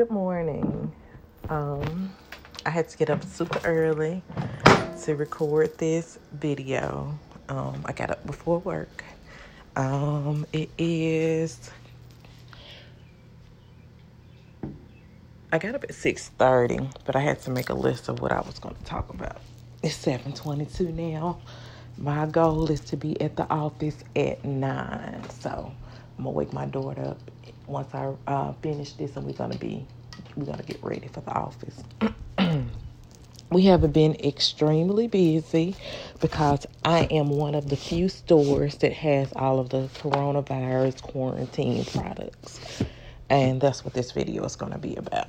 Good morning. Um, I had to get up super early to record this video. Um, I got up before work. Um, it is. I got up at six thirty, but I had to make a list of what I was going to talk about. It's seven twenty-two now. My goal is to be at the office at nine, so I'm gonna wake my daughter up once I uh, finish this, and we're gonna be we're gonna get ready for the office. we haven't been extremely busy because I am one of the few stores that has all of the coronavirus quarantine products, and that's what this video is gonna be about.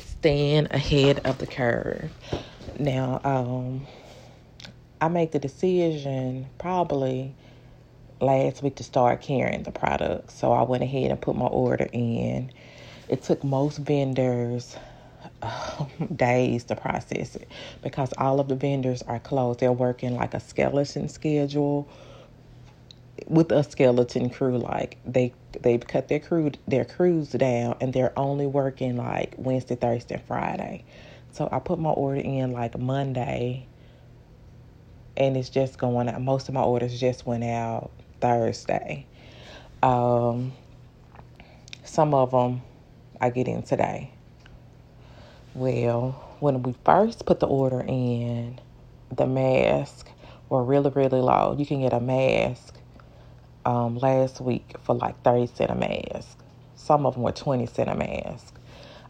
Staying ahead of the curve. Now, um, I made the decision probably last week to start carrying the product. So I went ahead and put my order in. It took most vendors uh, days to process it because all of the vendors are closed. They're working like a skeleton schedule with a skeleton crew like they they've cut their crew their crews down and they're only working like Wednesday, Thursday, and Friday. So I put my order in like Monday and it's just going out. Most of my orders just went out Thursday. Um, some of them I get in today. Well, when we first put the order in, the mask were really, really low. You can get a mask um, last week for like 30 cent a mask. Some of them were 20 cent a mask.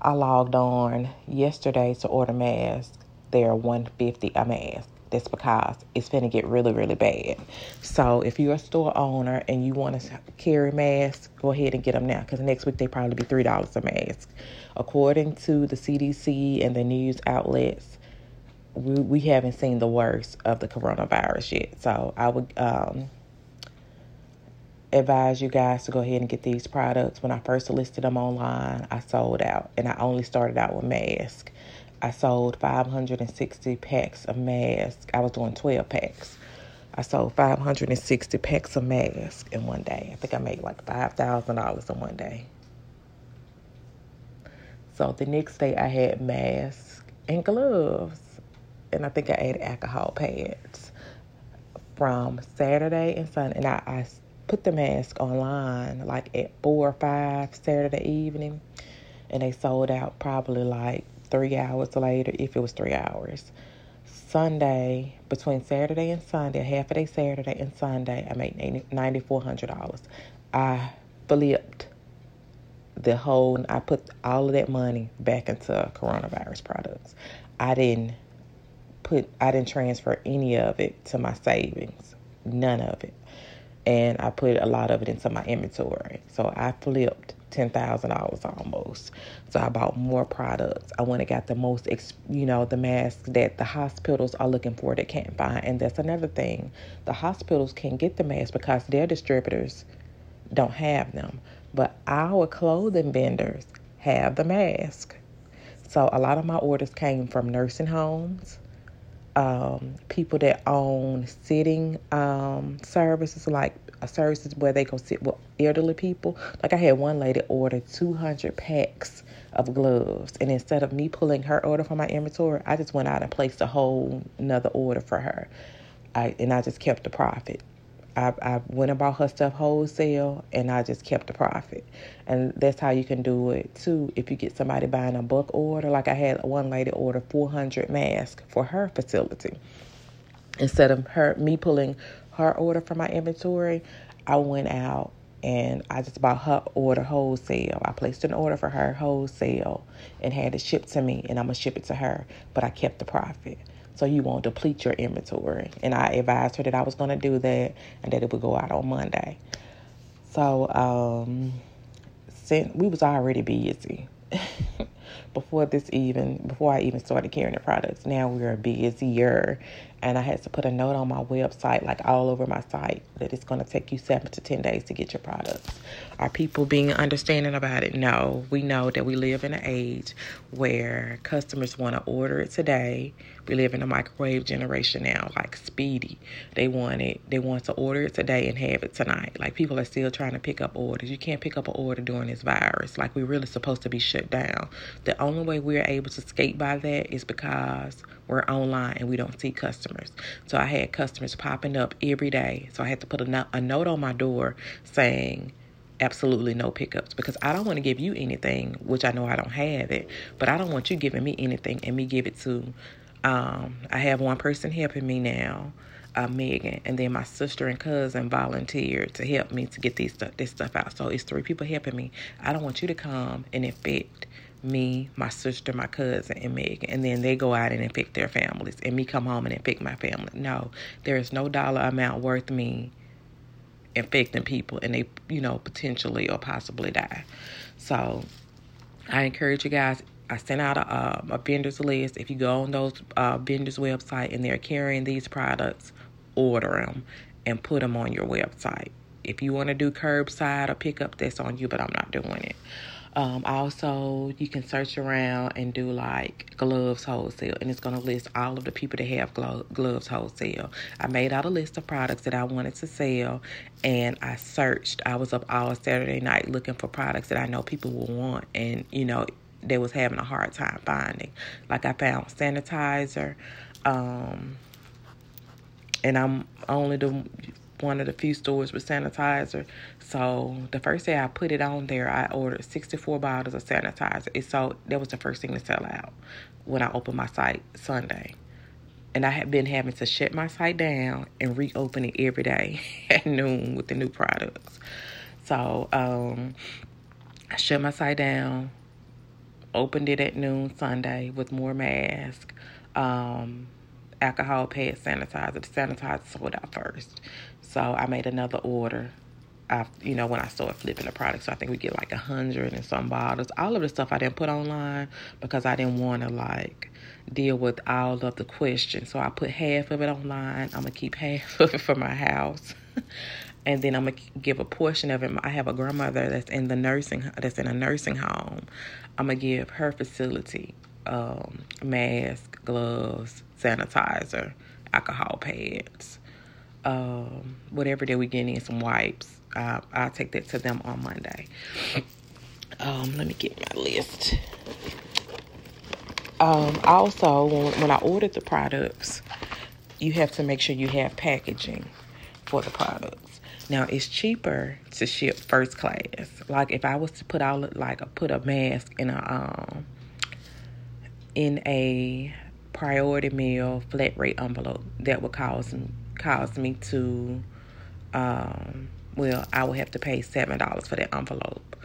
I logged on yesterday to order masks. They're 150 a mask. That's because it's going to get really, really bad. So if you're a store owner and you want to carry masks, go ahead and get them now because next week they probably be three dollars a mask. According to the CDC and the news outlets, we, we haven't seen the worst of the coronavirus yet. So I would um, advise you guys to go ahead and get these products. When I first listed them online, I sold out, and I only started out with masks. I sold 560 packs of masks. I was doing 12 packs. I sold 560 packs of masks in one day. I think I made like $5,000 in one day. So the next day I had masks and gloves. And I think I ate alcohol pads from Saturday and Sunday. And I, I put the mask online like at 4 or 5 Saturday evening. And they sold out probably like three hours later, if it was three hours. Sunday, between Saturday and Sunday, half a day Saturday and Sunday, I made $9,400. I flipped the whole, I put all of that money back into coronavirus products. I didn't put, I didn't transfer any of it to my savings, none of it. And I put a lot of it into my inventory. So I flipped $10,000 almost. So I bought more products. I went and got the most, you know, the masks that the hospitals are looking for that can't find. And that's another thing. The hospitals can get the masks because their distributors don't have them. But our clothing vendors have the mask. So a lot of my orders came from nursing homes, um, people that own sitting um, services like services where they go sit with elderly people. Like I had one lady order 200 packs of gloves, and instead of me pulling her order from my inventory, I just went out and placed a whole another order for her. I and I just kept the profit. I, I went and bought her stuff wholesale and I just kept the profit. And that's how you can do it too if you get somebody buying a bulk order. Like I had one lady order 400 masks for her facility. Instead of her me pulling her order from my inventory, I went out and I just bought her order wholesale. I placed an order for her wholesale and had it shipped to me, and I'm gonna ship it to her, but I kept the profit. So you won't deplete your inventory. And I advised her that I was gonna do that and that it would go out on Monday. So um, since we was already busy before this even before I even started carrying the products. Now we're busier and I had to put a note on my website, like all over my site, that it's going to take you seven to 10 days to get your products. Are people being understanding about it? No. We know that we live in an age where customers want to order it today. We live in a microwave generation now, like speedy. They want it, they want to order it today and have it tonight. Like people are still trying to pick up orders. You can't pick up an order during this virus. Like we're really supposed to be shut down. The only way we're able to skate by that is because we're online and we don't see customers. So I had customers popping up every day. So I had to put a, no- a note on my door saying, absolutely no pickups because I don't want to give you anything, which I know I don't have it, but I don't want you giving me anything and me give it to. Um, I have one person helping me now, uh, Megan, and then my sister and cousin volunteered to help me to get these stuff, this stuff out. So it's three people helping me. I don't want you to come and infect me, my sister, my cousin, and Megan, and then they go out and infect their families, and me come home and infect my family. No, there is no dollar amount worth me infecting people, and they, you know, potentially or possibly die. So, I encourage you guys. I sent out a, um, a vendors list. If you go on those uh, vendors' website and they're carrying these products, order them and put them on your website. If you want to do curbside or pickup, that's on you, but I'm not doing it. Um, also, you can search around and do like gloves wholesale, and it's going to list all of the people that have glo- gloves wholesale. I made out a list of products that I wanted to sell, and I searched. I was up all Saturday night looking for products that I know people will want, and you know, they was having a hard time finding. Like I found sanitizer, um, and I'm only the one of the few stores with sanitizer. So the first day I put it on there, I ordered 64 bottles of sanitizer. It so that was the first thing to sell out when I opened my site Sunday. And I had been having to shut my site down and reopen it every day at noon with the new products. So um, I shut my site down, opened it at noon Sunday with more masks. Um, alcohol pad sanitizer. The sanitizer sold out first. So I made another order. I, you know, when I started flipping the product, so I think we get like a hundred and some bottles. All of the stuff I didn't put online because I didn't want to like deal with all of the questions. So I put half of it online. I'm gonna keep half of it for my house, and then I'm gonna give a portion of it. I have a grandmother that's in the nursing that's in a nursing home. I'm gonna give her facility um, mask, gloves, sanitizer, alcohol pads um, whatever they were getting in some wipes. Uh, I'll take that to them on Monday. Um, let me get my list. Um, also, when, I ordered the products, you have to make sure you have packaging for the products. Now it's cheaper to ship first class. Like if I was to put out like put a mask in a um in a priority mail flat rate envelope, that would cost caused me to, um, well, I would have to pay $7 for that envelope.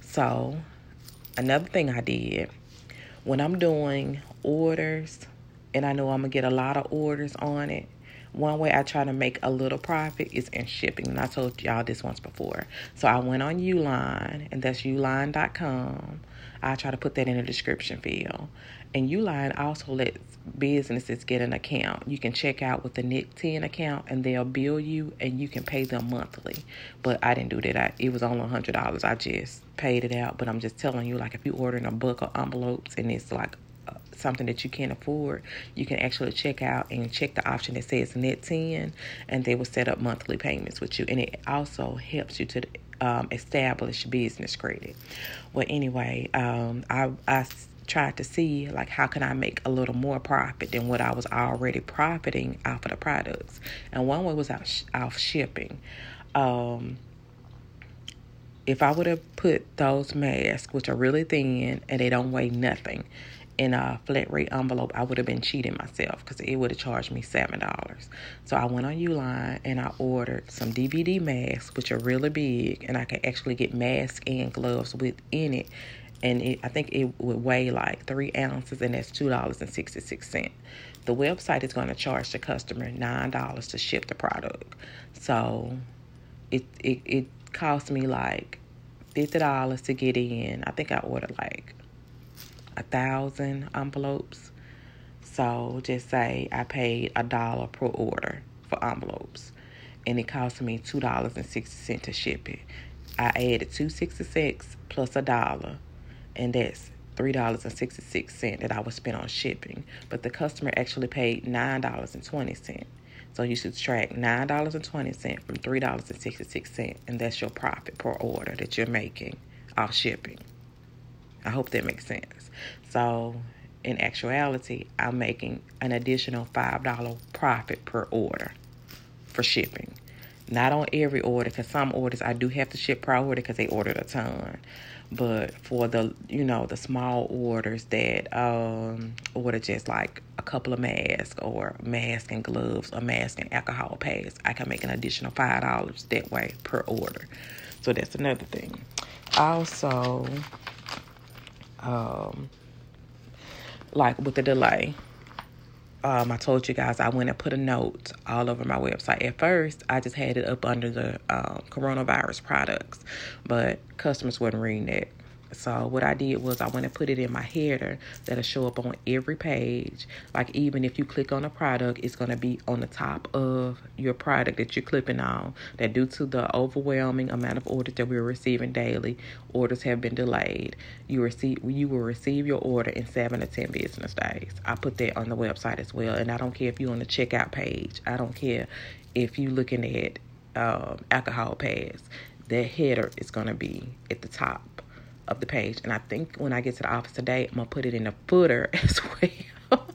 So, another thing I did, when I'm doing orders, and I know I'm to get a lot of orders on it, one way I try to make a little profit is in shipping. And I told y'all this once before. So I went on Uline, and that's uline.com. I try to put that in the description field. And Uline also lets businesses get an account. You can check out with the Net 10 account and they'll bill you and you can pay them monthly. But I didn't do that. I, it was only $100. I just paid it out. But I'm just telling you, like, if you're ordering a book of envelopes and it's like uh, something that you can't afford, you can actually check out and check the option that says Net 10 and they will set up monthly payments with you. And it also helps you to um, establish business credit. Well, anyway, um, I, I tried to see like how can I make a little more profit than what I was already profiting off of the products. And one way was out sh- off shipping. Um, if I would have put those masks, which are really thin and they don't weigh nothing, in a flat rate envelope, I would have been cheating myself because it would have charged me seven dollars. So I went on Uline and I ordered some DVD masks, which are really big, and I can actually get masks and gloves within it and it, I think it would weigh like three ounces, and that's two dollars and sixty six cent. The website is going to charge the customer nine dollars to ship the product, so it it it cost me like fifty dollars to get in. I think I ordered like a thousand envelopes, So just say I paid a dollar per order for envelopes, and it cost me two dollars and sixty cents to ship it. I added two sixty six plus a dollar, and that's three dollars and sixty six cent that I was spent on shipping. But the customer actually paid nine dollars and twenty cent. So you should subtract nine dollars and twenty cent from three dollars and that's your profit per order that you're making off shipping. I hope that makes sense. So in actuality, I'm making an additional five dollar profit per order for shipping. Not on every order, because some orders I do have to ship order because they ordered a ton. But for the you know the small orders that um, order just like a couple of masks or mask and gloves or mask and alcohol pads, I can make an additional five dollars that way per order. So that's another thing. Also, um, like with the delay, um, I told you guys I went and put a note all over my website. At first, I just had it up under the um, coronavirus products, but customers wasn't reading it. So what I did was I went and put it in my header that'll show up on every page. Like even if you click on a product, it's gonna be on the top of your product that you're clipping on. That due to the overwhelming amount of orders that we're receiving daily, orders have been delayed. You receive you will receive your order in seven to ten business days. I put that on the website as well. And I don't care if you're on the checkout page. I don't care if you're looking at um, alcohol pads. That header is gonna be at the top of the page. And I think when I get to the office today, I'm gonna put it in the footer as well.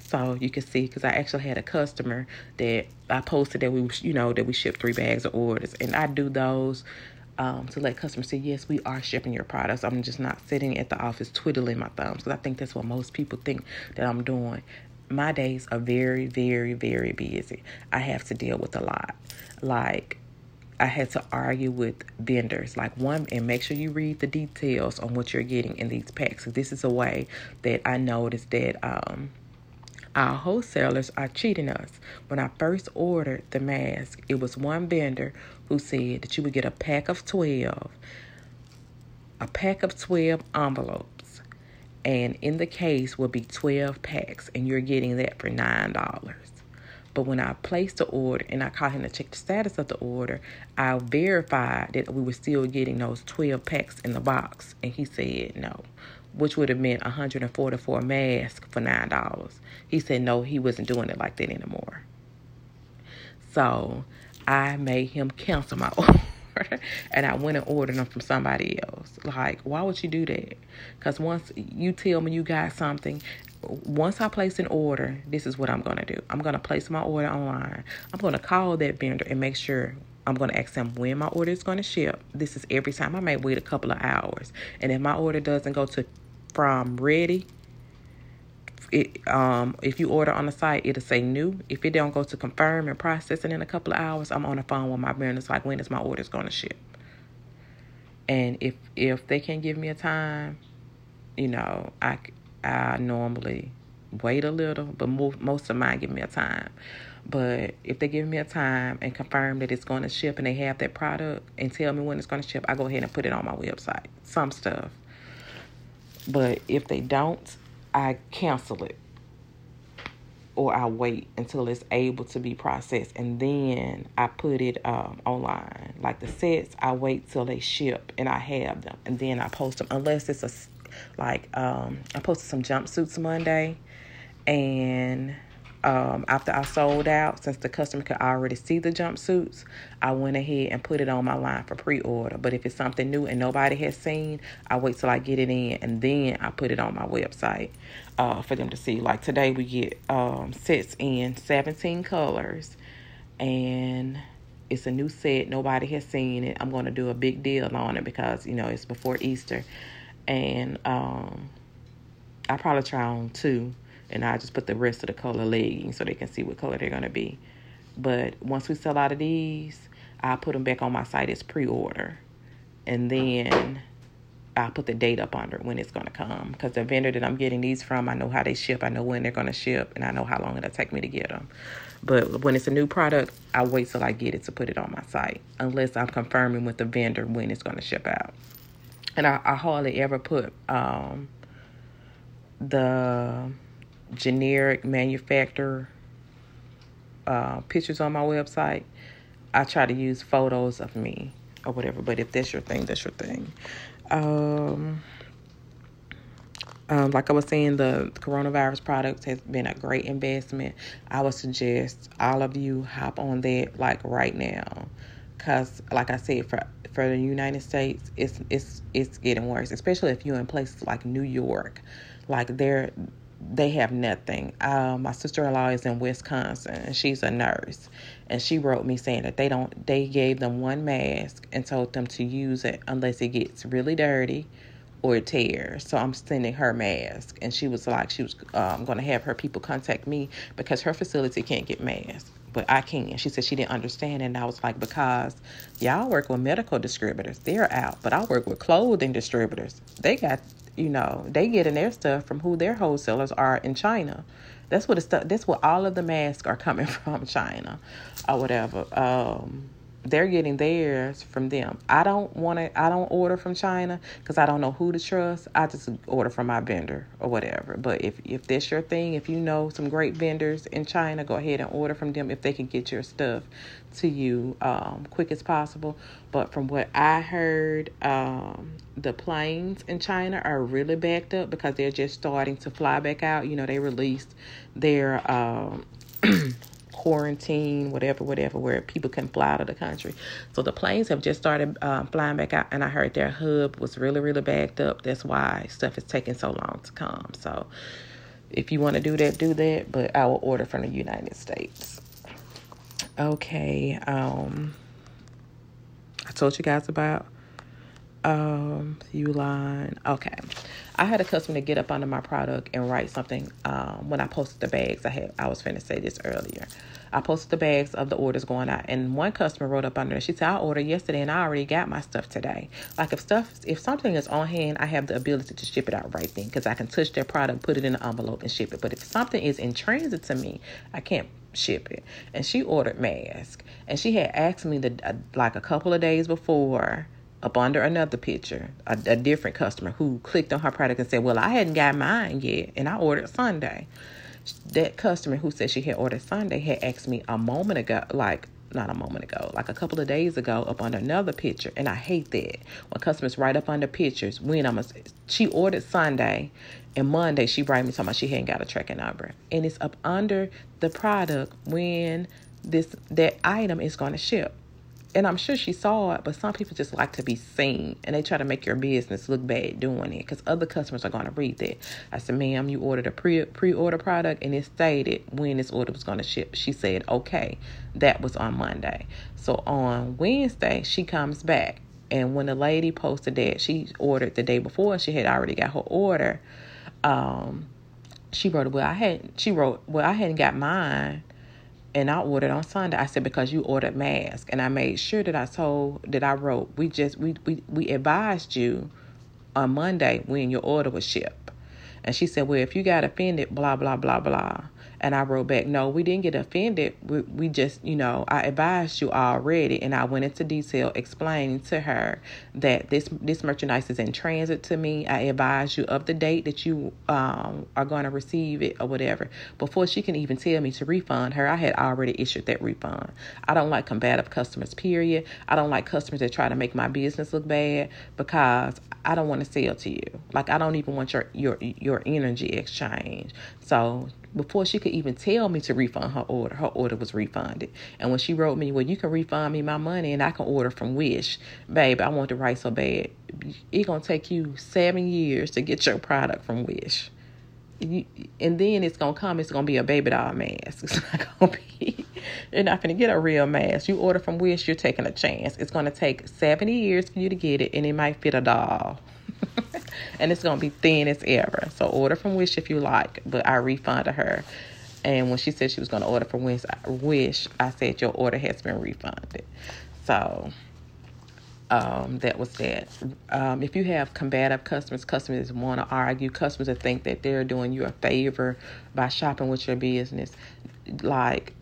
so you can see because I actually had a customer that I posted that we you know that we ship three bags of orders. And I do those um, to let customers say yes we are shipping your products. I'm just not sitting at the office twiddling my thumbs because I think that's what most people think that I'm doing. My days are very very very busy. I have to deal with a lot. Like I had to argue with vendors, like one, and make sure you read the details on what you're getting in these packs. So This is a way that I noticed that um, our wholesalers are cheating us. When I first ordered the mask, it was one vendor who said that you would get a pack of 12, a pack of 12 envelopes, and in the case will be 12 packs, and you're getting that for $9. But when I placed the order and I called him to check the status of the order, I verified that we were still getting those 12 packs in the box. And he said no, which would have meant 144 masks for $9. He said no, he wasn't doing it like that anymore. So I made him cancel my order. and I went and ordered them from somebody else. Like, why would you do that? Because once you tell me you got something once I place an order, this is what I'm going to do. I'm going to place my order online. I'm going to call that vendor and make sure I'm going to ask them when my order is going to ship. This is every time. I may wait a couple of hours. And if my order doesn't go to from ready, it, um, if you order on the site, it'll say new. If it don't go to confirm and processing in a couple of hours, I'm on the phone with my vendor. It's like, when is my order going to ship? And if if they can't give me a time, you know, I I normally wait a little, but most of mine give me a time. But if they give me a time and confirm that it's going to ship and they have that product and tell me when it's going to ship, I go ahead and put it on my website. Some stuff. But if they don't, I cancel it or I wait until it's able to be processed and then I put it um, online. Like the sets, I wait till they ship and I have them and then I post them unless it's a like um, I posted some jumpsuits Monday, and um, after I sold out, since the customer could already see the jumpsuits, I went ahead and put it on my line for pre-order. But if it's something new and nobody has seen, I wait till I get it in, and then I put it on my website uh, for them to see. Like today, we get um, sets in 17 colors, and it's a new set. Nobody has seen it. I'm going to do a big deal on it because you know it's before Easter and um, I probably try on two, and I just put the rest of the color leggings so they can see what color they're gonna be. But once we sell out of these, I put them back on my site as pre-order, and then I put the date up under when it's gonna come. Because the vendor that I'm getting these from, I know how they ship, I know when they're gonna ship, and I know how long it'll take me to get them. But when it's a new product, I wait till I get it to put it on my site, unless I'm confirming with the vendor when it's gonna ship out and I, I hardly ever put um, the generic manufacturer uh, pictures on my website. I try to use photos of me or whatever. But if that's your thing, that's your thing. Um, um, like I was saying, the coronavirus products has been a great investment. I would suggest all of you hop on that like right now, cause like I said, for for the United States, it's it's it's getting worse, especially if you're in places like New York, like they're they have nothing. Uh, my sister in law is in Wisconsin and she's a nurse. And she wrote me saying that they don't they gave them one mask and told them to use it unless it gets really dirty or it tears. So I'm sending her mask. And she was like she was um, gonna have her people contact me because her facility can't get masks. But I can't. She said she didn't understand and I was like, because y'all work with medical distributors. They're out. But I work with clothing distributors. They got you know, they getting their stuff from who their wholesalers are in China. That's what the stuff. That's what all of the masks are coming from China, or whatever. Um, they're getting theirs from them. I don't want to. I don't order from China because I don't know who to trust. I just order from my vendor or whatever. But if if that's your thing, if you know some great vendors in China, go ahead and order from them if they can get your stuff to you um, quick as possible. But from what I heard, um, the planes in China are really backed up because they're just starting to fly back out. You know, they released their. Um, quarantine, whatever, whatever, where people can fly out of the country. So the planes have just started um, flying back out, and I heard their hub was really, really backed up. That's why stuff is taking so long to come. So if you want to do that, do that, but I will order from the United States. Okay, um, I told you guys about um, Uline. Okay. I had a customer to get up under my product and write something um, when I posted the bags. I had I was finna say this earlier. I posted the bags of the orders going out, and one customer wrote up under. She said, "I ordered yesterday, and I already got my stuff today. Like if stuff, if something is on hand, I have the ability to ship it out right then because I can touch their product, put it in an envelope, and ship it. But if something is in transit to me, I can't ship it. And she ordered mask, and she had asked me the uh, like a couple of days before up under another picture, a, a, different customer who clicked on her product and said, Well, I hadn't got mine yet, and I ordered Sunday. That customer who said she had ordered Sunday had asked me a moment ago, like not a moment ago, like a couple of days ago, up under another picture, and I hate that. When customers write up under pictures when I'm a, she ordered Sunday, and Monday she write me talking about she hadn't got a tracking number, and it's up under the product when this that item is going to ship and I'm sure she saw it, but some people just like to be seen and they try to make your business look bad doing it because other customers are going to read that. I said, ma'am, you ordered a pre pre order product and it stated when this order was going to ship. She said, okay, that was on Monday. So on Wednesday, she comes back. And when the lady posted that she ordered the day before, and she had already got her order. Um, she wrote, well, I hadn't, she wrote, well, I hadn't got mine and I ordered on Sunday. I said because you ordered mask, and I made sure that I told that I wrote we just we we we advised you on Monday when your order was shipped. And she said, well, if you got offended, blah blah blah blah. And I wrote back, no, we didn't get offended. We, we just, you know, I advised you already. And I went into detail explaining to her that this this merchandise is in transit to me. I advised you of the date that you um, are going to receive it or whatever. Before she can even tell me to refund her, I had already issued that refund. I don't like combative customers, period. I don't like customers that try to make my business look bad because I don't want to sell to you. Like I don't even want your your your energy exchange. So before she could even tell me to refund her order, her order was refunded. And when she wrote me, well, you can refund me my money and I can order from Wish. Babe, I want to write so bad. It's going to take you seven years to get your product from Wish. You, and then it's to come, it's to be a baby doll mask. It's not to be, you're not to get a real mask. You order from Wish, you're taking a chance. It's to take 70 years for you to get it and it might fit a doll. And it's gonna be thin as ever. So order from Wish if you like, but I refunded her. And when she said she was gonna order from Wish, Wish, I said your order has been refunded. So um, that was that. Um, if you have combative customers, customers want to argue, customers that think that they're doing you a favor by shopping with your business, like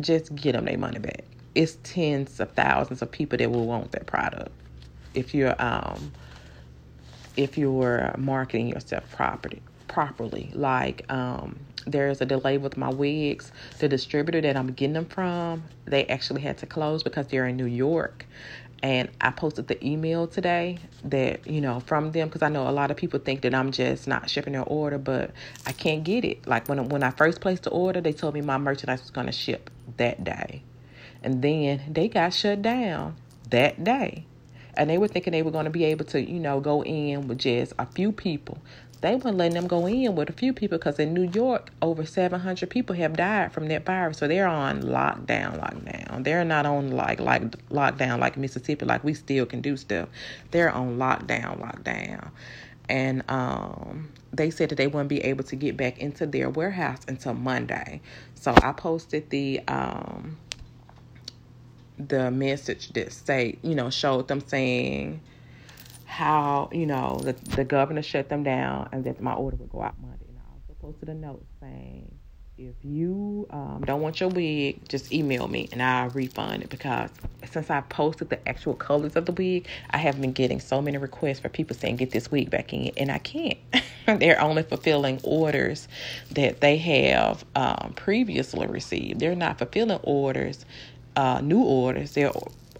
just get them their money back. It's tens of thousands of people that will want that product. If you're um, if you're marketing yourself property properly. Like um, there's a delay with my wigs. The distributor that I'm getting them from, they actually had to close because they're in New York. And I posted the email today that, you know, from them because I know a lot of people think that I'm just not shipping their order, but I can't get it. Like when when I first placed the order, they told me my merchandise was going to ship that day. And then they got shut down that day. And they were thinking they were going to be able to, you know, go in with just a few people they weren't letting them go in with a few people because in New York, over 700 people have died from that virus. So they're on lockdown, lockdown. They're not on like like lockdown like Mississippi, like we still can do stuff. They're on lockdown, lockdown. And um, they said that they wouldn't be able to get back into their warehouse until Monday. So I posted the um, the message that say, you know, showed them saying how you know the the governor shut them down and that my order would go out Monday. And I also posted a note saying if you um, don't want your wig, just email me and I'll refund it because since I posted the actual colors of the wig, I have been getting so many requests for people saying get this wig back in, and I can't. They're only fulfilling orders that they have um, previously received. They're not fulfilling orders, uh, new orders. They're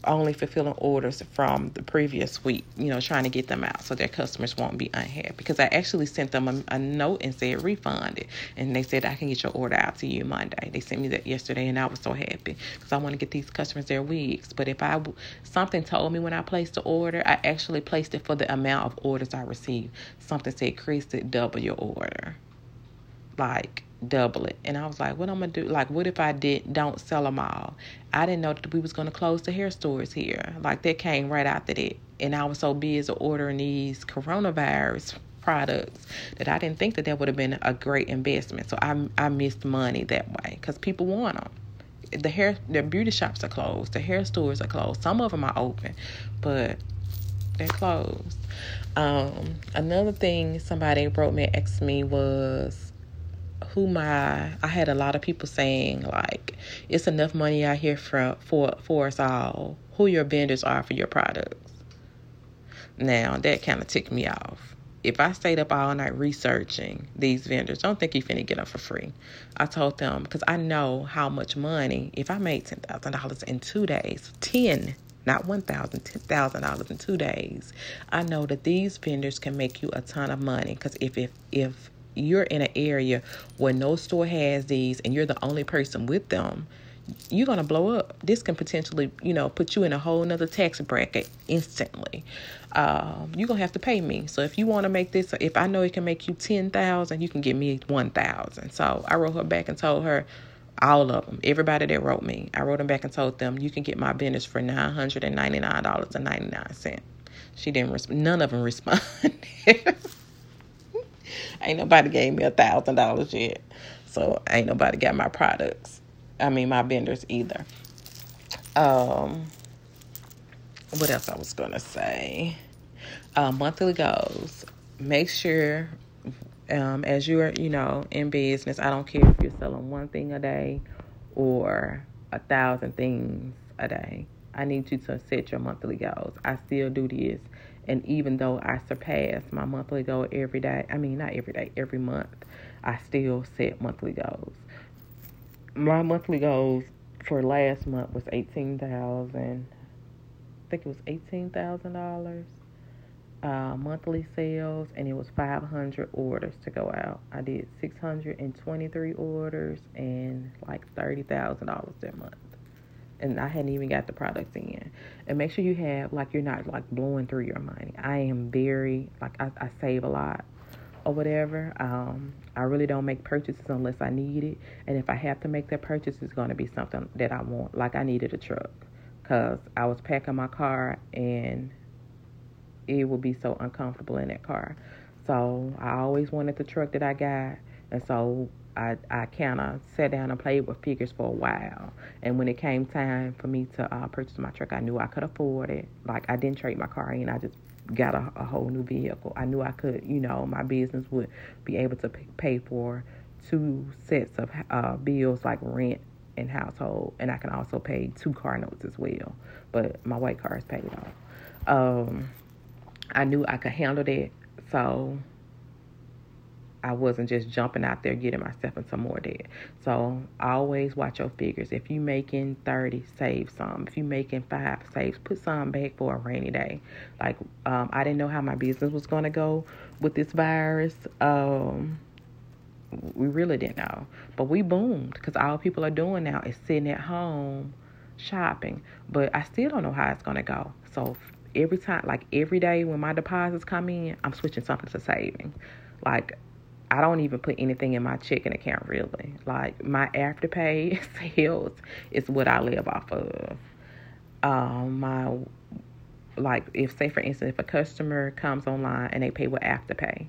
only fulfilling orders from the previous week, you know, trying to get them out so their customers won't be unhappy. Because I actually sent them a, a note and said refund it. And they said, I can get your order out to you Monday. They sent me that yesterday and I was so happy because I want to get these customers their wigs. But if I, something told me when I placed the order, I actually placed it for the amount of orders I received. Something said, Chris, double your order. Like, double it. And I was like, what I'm gonna do? Like, what if I did don't sell them all? I didn't know that we was gonna close the hair stores here. Like that came right after that, and I was so busy ordering these coronavirus products that I didn't think that that would have been a great investment. So I I missed money that way because people want them. The hair, the beauty shops are closed. The hair stores are closed. Some of them are open, but they're closed. Um, another thing somebody wrote me asked me was who my I had a lot of people saying like it's enough money out here for for for us all. Who your vendors are for your products. Now that kind of ticked me off. If I stayed up all night researching these vendors, don't think you're finna get them for free. I told them because I know how much money. If I made ten thousand dollars in two days, ten not one thousand, ten thousand dollars in two days. I know that these vendors can make you a ton of money because if if if you're in an area where no store has these and you're the only person with them, you're gonna blow up. This can potentially, you know, put you in a whole nother tax bracket instantly. Um, you're gonna have to pay me. So if you want to make this, if I know it can make you ten thousand, you can give me one thousand. So I wrote her back and told her all of them, everybody that wrote me, I wrote them back and told them you can get my business for nine hundred and ninety nine dollars and ninety nine cent. She didn't. respond. none of them responded. ain't nobody gave me a thousand dollars yet. So ain't nobody got my products. I mean my vendors either. Um what else I was gonna say? Uh, monthly goals. Make sure um, as you're, you know, in business, I don't care if you're selling one thing a day or a thousand things a day. I need you to set your monthly goals. I still do this and even though I surpass my monthly goal every day, I mean, not every day, every month, I still set monthly goals. My monthly goals for last month was 18000 I think it was $18,000 uh, monthly sales, and it was 500 orders to go out. I did 623 orders and like $30,000 that month and I hadn't even got the products in. And make sure you have like you're not like blowing through your money. I am very like I, I save a lot or whatever. Um, I really don't make purchases unless I need it, and if I have to make that purchase, it's going to be something that I want. Like I needed a truck because I was packing my car and it would be so uncomfortable in that car. So I always wanted the truck that I got, and so I, I kind of sat down and played with figures for a while. And when it came time for me to uh, purchase my truck, I knew I could afford it. Like, I didn't trade my car in, I just got a, a whole new vehicle. I knew I could, you know, my business would be able to pay for two sets of uh, bills like rent and household. And I can also pay two car notes as well. But my white car is paid off. Um, I knew I could handle that. So I wasn't just jumping out there getting myself into more debt. So always watch your figures. If you making 30, save some. If you making five, save, put some back for a rainy day. Like, um, I didn't know how my business was going to go with this virus. Um, we really didn't know. But we boomed because all people are doing now is sitting at home shopping. But I still don't know how it's going to go. So every time, like every day when my deposits come in, I'm switching something to saving. Like I don't even put anything in my checking account really. Like my afterpay sales is what I live off of. Um, my like if say for instance if a customer comes online and they pay with afterpay,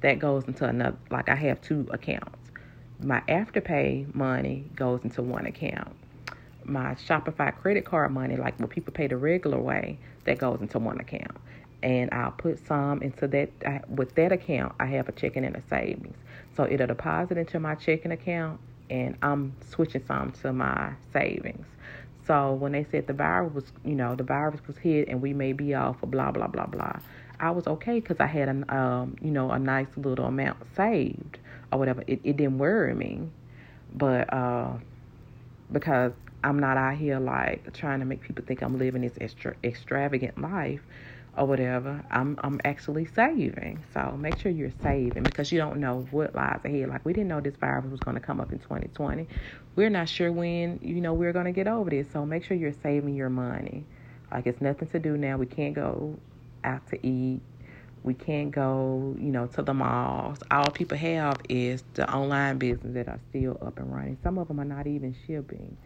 that goes into another. Like I have two accounts. My afterpay money goes into one account. My Shopify credit card money, like when people pay the regular way, that goes into one account and I'll put some into that. I, with that account, I have a checking and a savings. So it'll deposit into my checking account, and I'm switching some to my savings. So when they said the virus was, you know, the virus was hit and we may be off blah blah blah blah, I was okay because I had a, um, you know, a nice little amount saved or whatever. It it didn't worry me, but uh, because I'm not out here like trying to make people think I'm living this extra extravagant life or whatever, I'm I'm actually saving. So make sure you're saving because you don't know what lies ahead. Like we didn't know this virus was going to come up in 2020. We're not sure when you know we're going to get over this. So make sure you're saving your money. Like it's nothing to do now. We can't go out to eat. We can't go, you know, to the malls. All people have is the online business that are still up and running. Some of them are not even shipping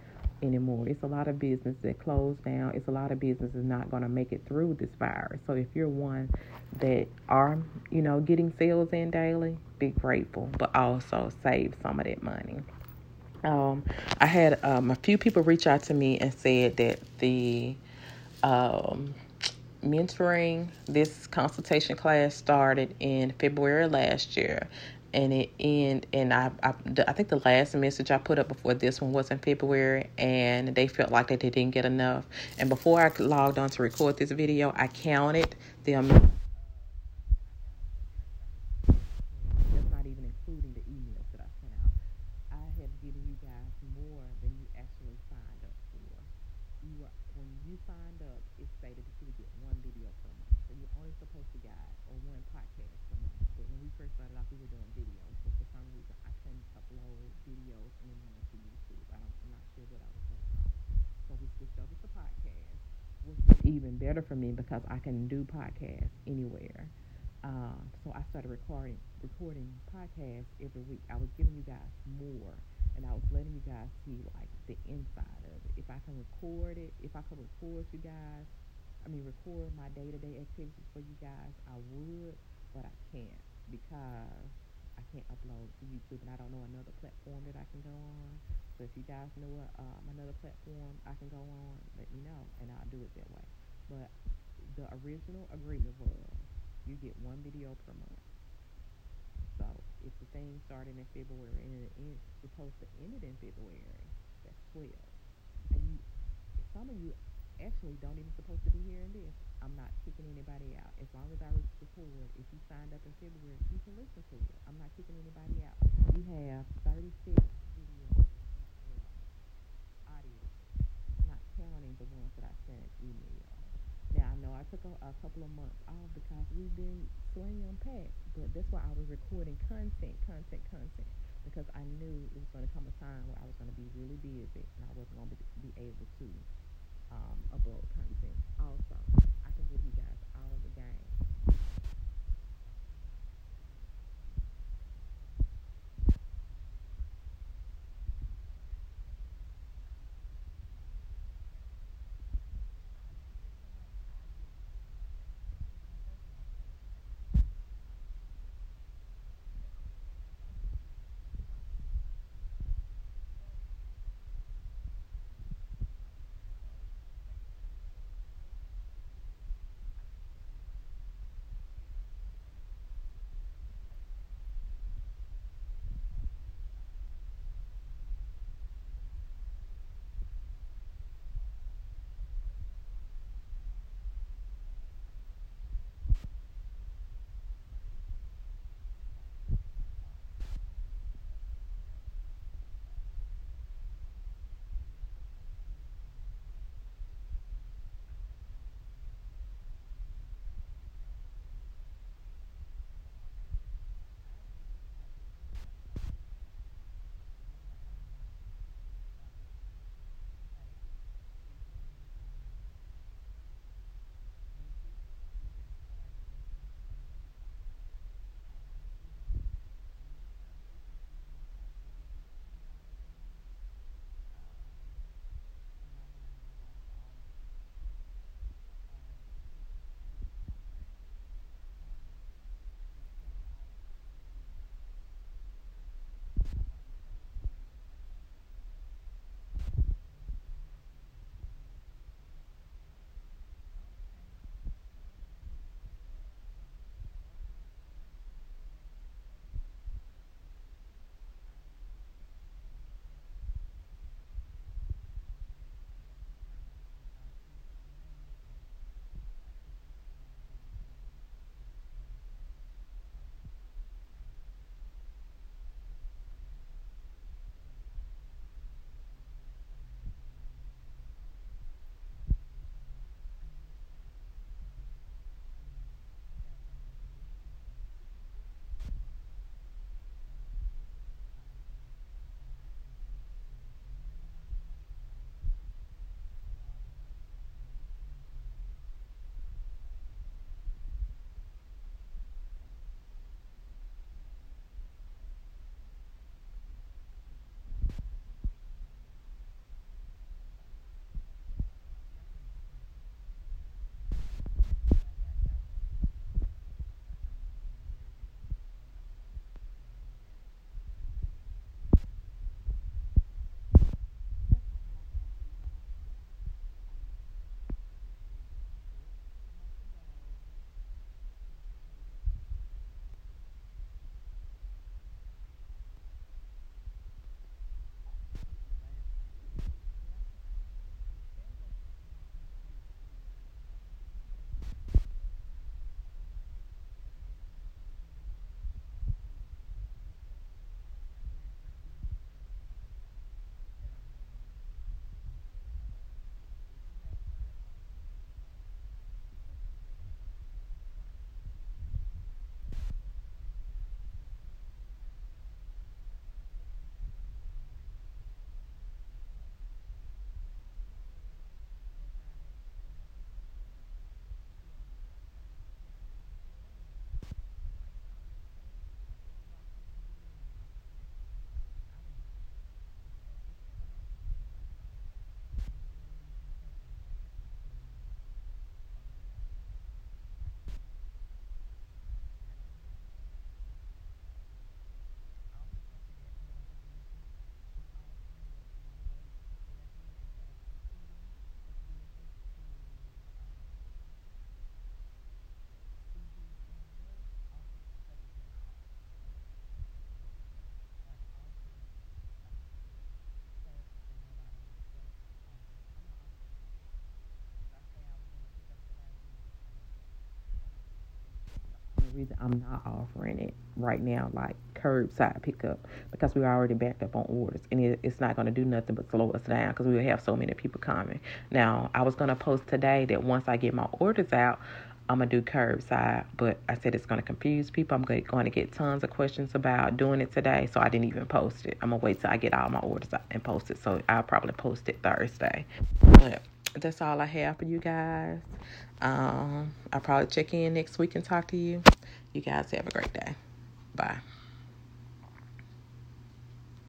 anymore. It's a lot of business that closed down. It's a lot of businesses not going to make it through this virus. So if you're one that are, you know, getting sales in daily, be grateful, but also save some of that money. Um, I had um, a few people reach out to me and said that the um, mentoring, this consultation class started in February last year and it end and I, I I think the last message I put up before this one was in February and they felt like that they didn't get enough. And before I logged on to record this video I counted them me because I can do podcasts anywhere. Um, so I started recording recording podcasts every week. I was giving you guys more, and I was letting you guys see like the inside of it. If I can record it, if I could record you guys, I mean record my day to day activities for you guys, I would, but I can't because I can't upload to YouTube, and I don't know another platform that I can go on. So if you guys know um, another platform I can go on, let me know, and I'll do it that way. But the original agreement was you get one video per month. So if the thing started in February and it's supposed to end it in February, that's 12. And you, some of you actually don't even supposed to be hearing this. I'm not kicking anybody out. As long as I record, if you signed up in February, you can listen to it. I'm not kicking anybody out. You have 36 videos audio, not counting the ones that I sent email. Now I know I took a, a couple of months off because we've been slam packed, but that's why I was recording content, content, content, because I knew it was going to come a time where I was going to be really busy and I wasn't going to be able to um, upload content. Also, I can give you guys all the game. Reason I'm not offering it right now, like curbside pickup, because we're already backed up on orders, and it, it's not going to do nothing but slow us down because we have so many people coming. Now, I was going to post today that once I get my orders out, I'm gonna do curbside, but I said it's gonna confuse people. I'm going to get tons of questions about doing it today, so I didn't even post it. I'm gonna wait till I get all my orders and post it. So I'll probably post it Thursday. But that's all I have for you guys. Um, I'll probably check in next week and talk to you. You guys have a great day. Bye.